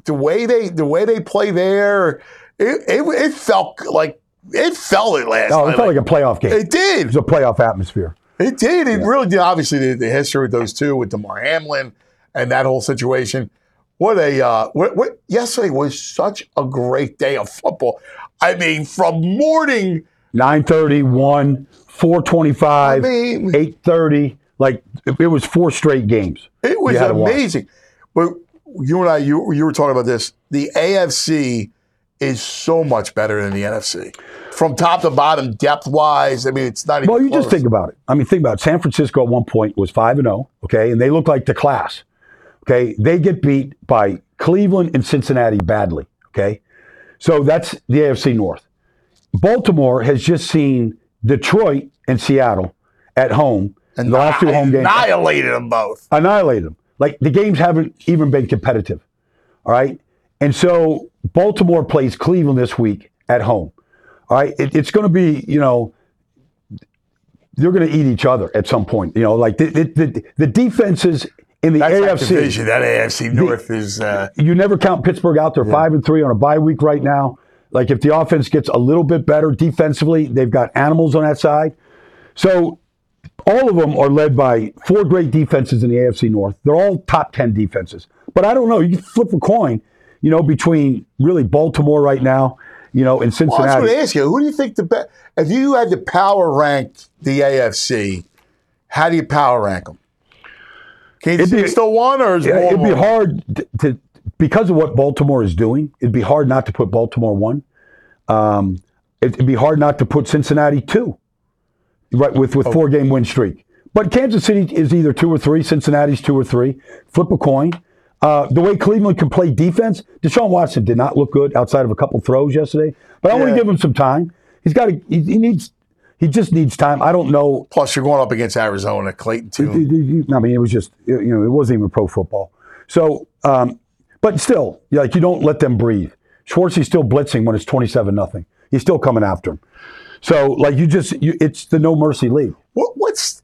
the way they the way they play there, it it, it felt like it felt it last Oh, night. it felt like a playoff game. it did. It was a playoff atmosphere. It did. It really did. Obviously, the, the history with those two, with Damar Hamlin and that whole situation. What a uh, what, what yesterday was such a great day of football. I mean, from morning. 930, 1, 425, I mean- 830. Like it was four straight games. It was You had to watch. amazing. But you and I, you you were talking about this. The AFC is so much better than the NFC, from top to bottom, depth wise. I mean, it's not even. Well, you just think about it. I mean, think about it. San Francisco at one point was 5 and 0, okay? And they look like the class. Okay? They get beat by Cleveland and Cincinnati badly, okay? So that's the AFC North. Baltimore has just seen Detroit and Seattle at home. and the last two home games annihilated them both. Annihilated them. Like the games haven't even been competitive. All right. And so Baltimore plays Cleveland this week at home. All right. It, it's going to be, you know, they're going to eat each other at some point. You know, like the, the, the, the defenses in the That's that AFC. division. That AFC North is. Uh, You never count Pittsburgh out. They're five and three on a bye week right now. Like if the offense gets a little bit better defensively, they've got animals on that side. So all of them are led by four great defenses in the AFC North. They're all top ten defenses. But I don't know. You can flip a coin, you know, between really Baltimore right now, you know, and well, I was Cincinnati. going to ask you, who do you think the best? If you had to power rank the AFC, how do you power rank them? Kansas It'd be- still one, or is Yeah, it'd be hard to because of what Baltimore is doing. It'd be hard not to put Baltimore one. Um, it'd be hard not to put Cincinnati two, right? With with four game win streak. But Kansas City is either two or three. Cincinnati's two or three. Flip a coin. Uh, the way Cleveland can play defense, Deshaun Watson did not look good outside of a couple throws yesterday. But I want to give him some time. He's got to. He, he needs. He just needs time. I don't know Plus, you're going up against Arizona, Clayton too. I mean, it was just you know, it wasn't even pro football. So, um, but still, like you don't let them breathe. Schwartzy's still blitzing when it's twenty-seven nothing. He's still coming after him. So, like you just, you, it's the no mercy league. What, what's?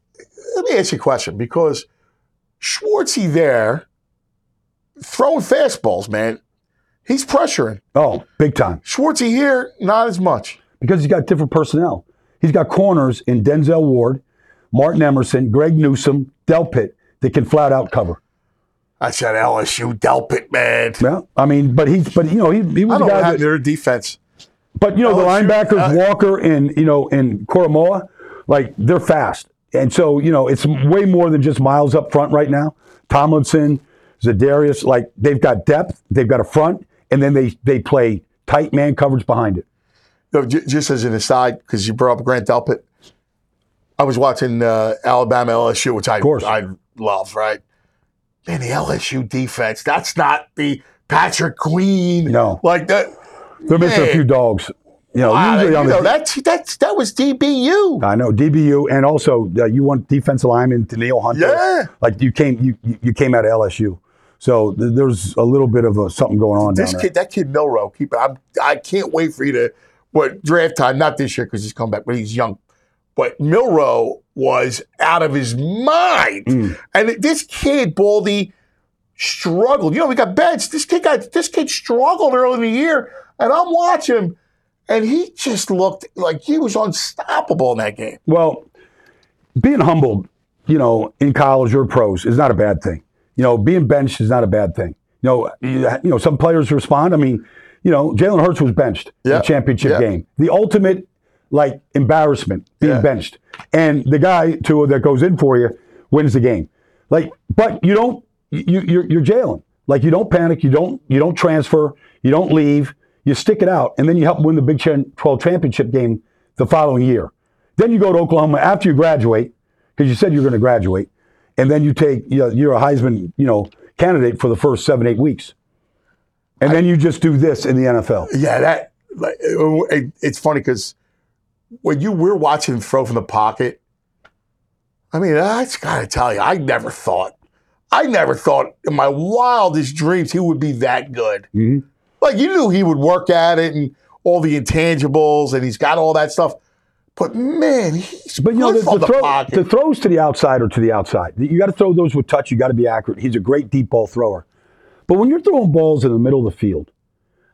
Let me ask you a question because Schwartzy there throwing fastballs, man. He's pressuring. Oh, big time Schwartzy here, not as much. because he's got different personnel. He's got corners in Denzel Ward, Martin Emerson, Greg Newsome, Delpit that can flat out cover. That's that LSU Delpit, man. Yeah, I mean, but he's, but you know, he, he was a don't know guy that, their defense. But you know, the linebackers, uh, Walker and you know, and Koramoah, like they're fast. And so, you know, it's way more than just Myles up front right now. Tomlinson, Za'Darius, like they've got depth, they've got a front, and then they they play tight man coverage behind it. No, j- just as an aside, because you brought up Grant Delpit, I was watching uh, Alabama LSU, which I. I love, right? Man, the LSU defense, that's not the Patrick Queen. No. Like that. They're missing a few dogs. You know, Wow, usually you on know, the that's, that's, that was DBU. I know DBU, and also uh, you want defensive lineman Danielle Hunter. Yeah. like you came you you- came out of LSU, so th- there's a little bit of a, something going on This kid, that kid Milroe, keep it. I'm, I can't wait for you to what draft time. Not this year because he's coming back, but he's young. But Milroe was out of his mind, Mm. and this kid Baldy struggled. You know, we got beds. This kid got this kid struggled early in the year, and I'm watching him, and he just looked like he was unstoppable in that game. Well, being humbled, you know, in college or pros is not a bad thing. You know, being benched is not a bad thing. You know, you, you know, some players respond. I mean, you know, Jalen Hurts was benched in the championship game. The ultimate, like, embarrassment being Yeah. benched. And the guy, Tua, that goes in for you wins the game. Like, but you don't, you, you're, you're Jalen. Like, you don't panic. You don't, you don't transfer. You don't leave. You stick it out. And then you help win the Big Ten 12 championship game the following year. Then you go to Oklahoma after you graduate, because you said you're going to graduate, and then you take you know, you're a Heisman you know candidate for the first seven eight weeks. and then you just do this in the NFL. Yeah, that like, it- it's funny because when you were watching him throw from the pocket, I mean, I just gotta tell you, I never thought, I never thought in my wildest dreams he would be that good. Mhm. Like you knew he would work at it and all the intangibles, and he's got all that stuff. But man, he's But you know, the, the, the throw, the throws to the outside or to the outside. You got to throw those with touch. You got to be accurate. He's a great deep ball thrower. But when you're throwing balls in the middle of the field,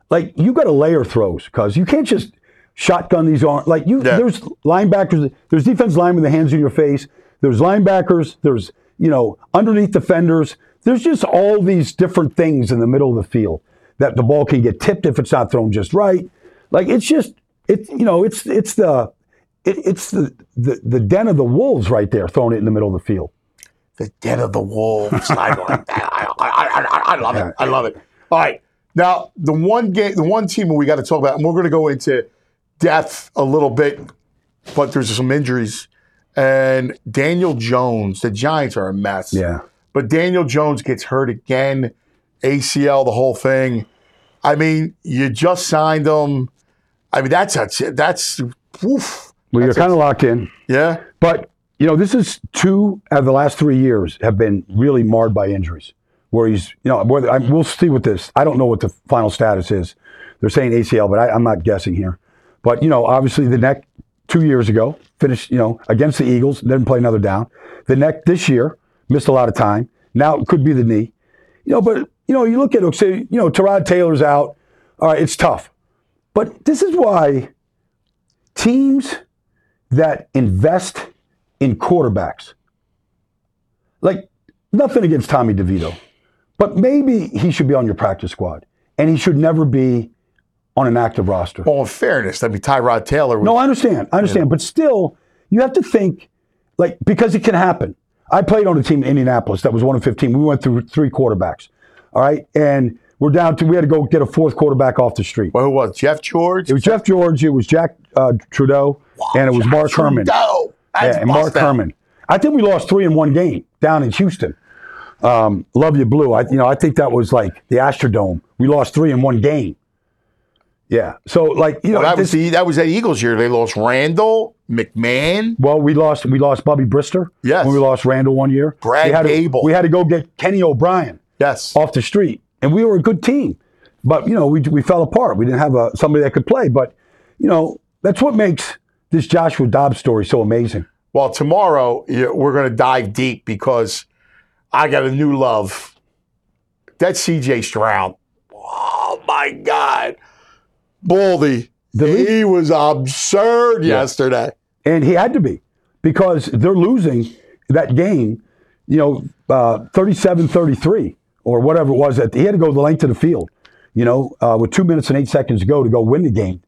like you got to layer throws because you can't just shotgun these arms. Like you, Yeah. there's linebackers, there's defense line with the hands in your face. There's linebackers. There's you know underneath defenders. There's just all these different things in the middle of the field that the ball can get tipped if it's not thrown just right. Like it's just it's you know it's it's the it, it's the, the the den of the wolves right there, throwing it in the middle of the field. the den of the wolves. I. I, I, I, I love it. I love it. All right. Now, the one game, the one team we got to talk about, and we're going to go into depth a little bit, but there's some injuries. And Daniel Jones, the Giants are a mess. Yeah. But Daniel Jones gets hurt again, ACL, the whole thing. I mean, you just signed him. I mean, that's that's oof. Well, you're kind of locked in, Yeah. but you know this is two out of the last three years have been really marred by injuries. Where he's, you know, whether I, we'll see with this. I don't know what the final status is. They're saying ACL, but I, I'm not guessing here. But you know, obviously the neck two years ago finished, you know, against the Eagles, didn't play another down. The neck this year missed a lot of time. Now it could be the knee. You know, but you know, you look at say, you know, Tyrod Taylor's out. All right, it's tough. But this is why teams that invest in quarterbacks, like nothing against Tommy DeVito, but maybe he should be on your practice squad and he should never be on an active roster. Well, in fairness, I mean, Tyrod Taylor was No, I understand. I understand. But still, you have to think, like, because it can happen. I played on a team in Indianapolis that was one of 15. We went through three quarterbacks. All right. And we're down to, we had to go get a fourth quarterback off the street. Well, who was Jeff George? It was Jeff George, it was Jack uh, Trudeau, and it was Mark Herrmann. Trudeau. That's Yeah, and Mark. Herrmann. I think we lost three in one game down in Houston. Um, love you, Blue. I, you know, I think that was like the Astrodome. We lost three in one game. Yeah. So, like, you know, Well, that was this- the that was that Eagles year. They lost Randall, McMahon. well, we lost. We lost Bubby Brister. Yes. When we lost Randall one year. Brad we had to, Goebel. We had to go get Kenny O'Brien Yes. off the street, and we were a good team. But you know, we we fell apart. We didn't have a somebody that could play. But you know, that's what makes this Joshua Dobbs story so amazing. Well, tomorrow we're going to dive deep because I got a new love. That's C.J. Stroud. Oh my God, Baldy. The- he was absurd yesterday. And he had to be because they're losing that game, you know, uh, 37 33 or whatever it was. That He had to go the length of the field, you know, uh, with two minutes and eight seconds to go to go win the game,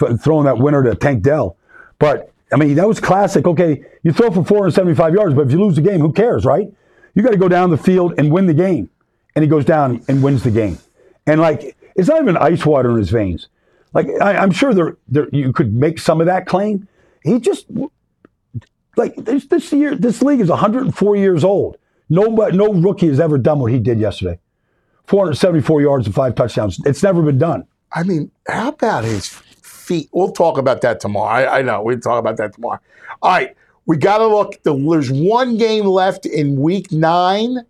f- throwing that winner to Tank Dell. But, I mean, that was classic. Okay, you throw for 475 yards, but if you lose the game, who cares, right? You got to go down the field and win the game. And he goes down and wins the game. And, like, it's not even ice water in his veins. Like I, I'm sure there, there, you could make some of that claim. He just like this, this year, this league is 104 years old. Nobody, no rookie has ever done what he did yesterday. 474 yards and five touchdowns. It's never been done. I mean, how about his feet? We'll talk about that tomorrow. I, I know we'll talk about that tomorrow. All right, we got to look. The, there's one game left in Week Nine.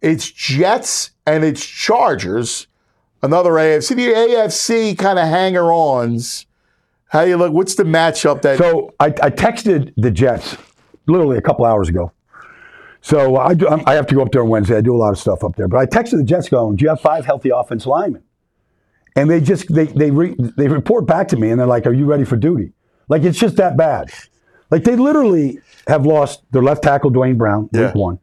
It's Jets and it's Chargers. Another AFC. The AFC kind of hanger-ons. How you look? What's the matchup that? So I, I texted the Jets literally a couple hours ago. So I, do, I have to go up there on Wednesday. I do a lot of stuff up there. But I texted the Jets going, do you have five healthy offense linemen? And they just, they, they, re, they report back to me and they're like, are you ready for duty? Like, it's just that bad. Like, they literally have lost their left tackle, Duane Brown, Yeah. week one.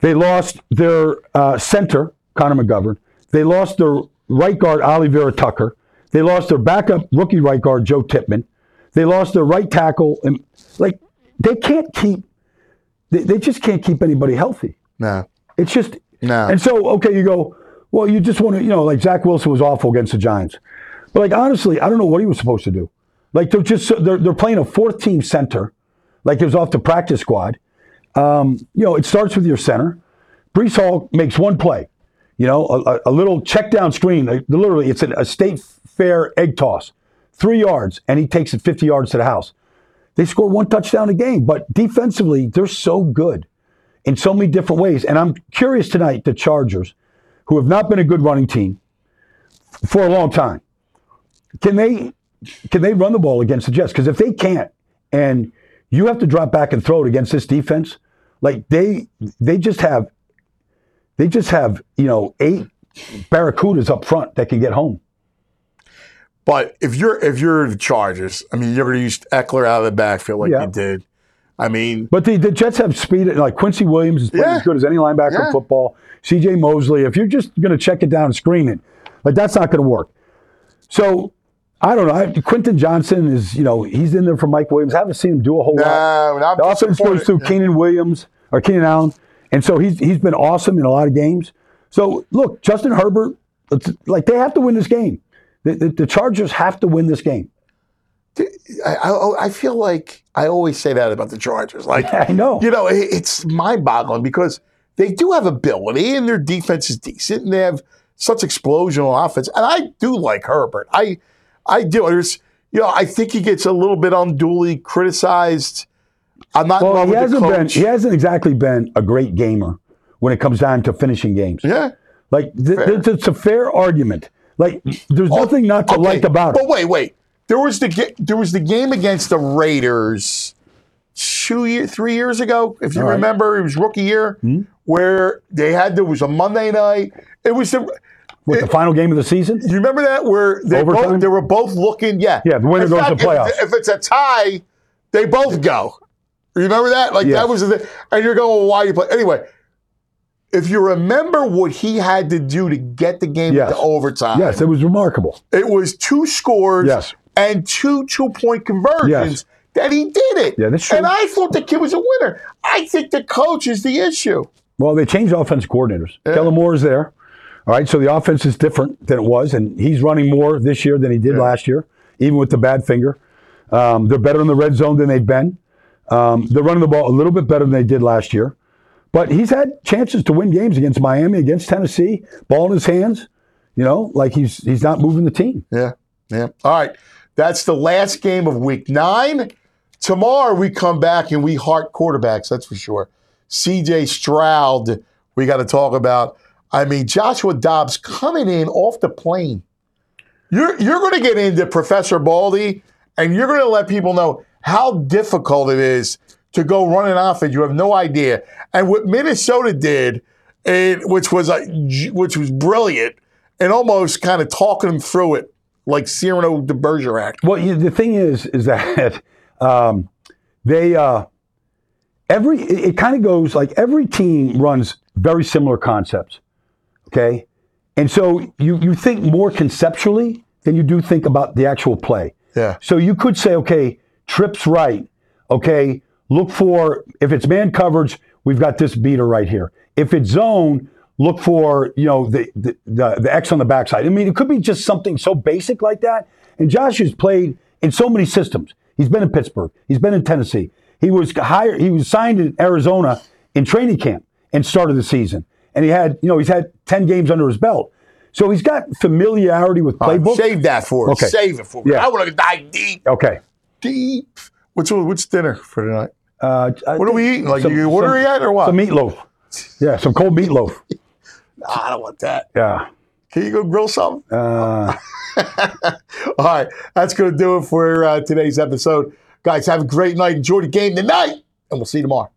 They lost their uh, center, Connor McGovern. They lost their right guard, Alijah Vera-Tucker. They lost their backup rookie right guard, Joe Tippmann. They lost their right tackle. And, like, they can't keep, they, they just can't keep anybody healthy. no, It's just, no. and so, okay, you go, well, you just want to, you know, like Zach Wilson was awful against the Giants. But like, honestly, I don't know what he was supposed to do. Like, they're just, they're, they're playing a fourth team center, like it was off the practice squad. Um, you know, it starts with your center. Breece Hall makes one play. You know, a, a little check down screen. Literally, it's a, state fair egg toss, three yards, and he takes it 50 yards to the house. They score one touchdown a game, but defensively, they're so good in so many different ways. And I'm curious tonight, the Chargers, who have not been a good running team for a long time, can they can they run the ball against the Jets? Because if they can't, and you have to drop back and throw it against this defense, like they they just have they just have you know eight barracudas up front that can get home. But if you're if you're the Chargers, I mean, you're going to use Ekeler out of the backfield like Yeah. you did. I mean, But the, the Jets have speed. Like Quincy Williams is playing Yeah. as good as any linebacker Yeah. in football. C.J. Mosley. If you're just going to check it down and screen it, like that's not going to work. So I don't know. I, Quentin Johnston is, you know, he's in there for Mike Williams. I haven't seen him do a whole lot. I'm The offense goes through Keenan Williams or Keenan Allen, and so he's he's been awesome in a lot of games. So look, Justin Herbert, like they have to win this game. The, the, the Chargers have to win this game. I, I, oh, I feel like I always say that about the Chargers. Like, I know. you know, it- it's mind-boggling because they do have ability and their defense is decent and they have such explosional offense. And I do like Herbert. I, I do. There's, you know, I think he gets a little bit unduly criticized. I'm not Well, he hasn't been he hasn't exactly been a great gamer when it comes down to finishing games. yeah. Like th- th- it's a fair argument. Like there's nothing not to Okay, like about it. But wait, wait. There was the ga- there was the game against the Raiders two year, three years ago, if you All right. Hmm? remember. It was rookie year where they had there was a Monday night. It was the With the final game of the season, you remember that where they Overtime? both they were both looking. Yeah, Yeah, the winner In goes to playoffs. If, if it's a tie, they both go. Remember that? Like Yes. that was the thing. and you're going, well, why you play anyway? If you remember what he had to do to get the game Yes. into overtime, yes, it was remarkable. it was two scores Yes. and two two point conversions Yes. that he did it. Yeah, that's true. And I thought the kid was a winner. I think the coach is the issue. Well, they changed offense coordinators. Kellen Moore is there. All right, so the offense is different than it was, and he's running more this year than he did last year, even with the bad finger. Um, they're better in the red zone than they've been. Um, they're running the ball a little bit better than they did last year. But he's had chances to win games against Miami, against Tennessee, ball in his hands. You know, like he's he's not moving the team. Yeah. Yeah. All right. That's the last game of week nine. Tomorrow we come back and we heart quarterbacks, that's for sure. CJ Stroud, we got to talk about. I mean, Joshua Dobbs coming in off the plane. You're you're going to get into Professor Baldy and you're going to let people know how difficult it is to go run an offense. You have no idea. And what Minnesota did, and which was a, which was brilliant, and almost kind of talking them through it like Cyrano de Bergerac. Well, you, the thing is, is that um, they uh, every it, it kind of goes like every team runs very similar concepts. Okay, and so you you think more conceptually than you do think about the actual play. Yeah. So you could say, okay, trips right. Okay, look for if it's man coverage, we've got this beater right here. If it's zone, look for you know the the, the, the X on the backside. I mean, it could be just something so basic like that. And Josh has played in so many systems. He's been in Pittsburgh. He's been in Tennessee. He was hired. He was signed in Arizona in training camp and started the season. And he had you know he's had ten games under his belt. So he's got familiarity with playbook. Save that for us. Okay. Save it for me. Yeah. I want to dive deep, Okay. Deep. What's what's dinner for tonight? Uh, What are we eating? Like you ordering yet or what? Some meatloaf. Yeah, some cold meatloaf. Ah, I don't want that. Yeah. Can you go grill something? Uh, All right, that's going to do it for uh, today's episode. Guys, have a great night. Enjoy the game tonight, and we'll see you tomorrow.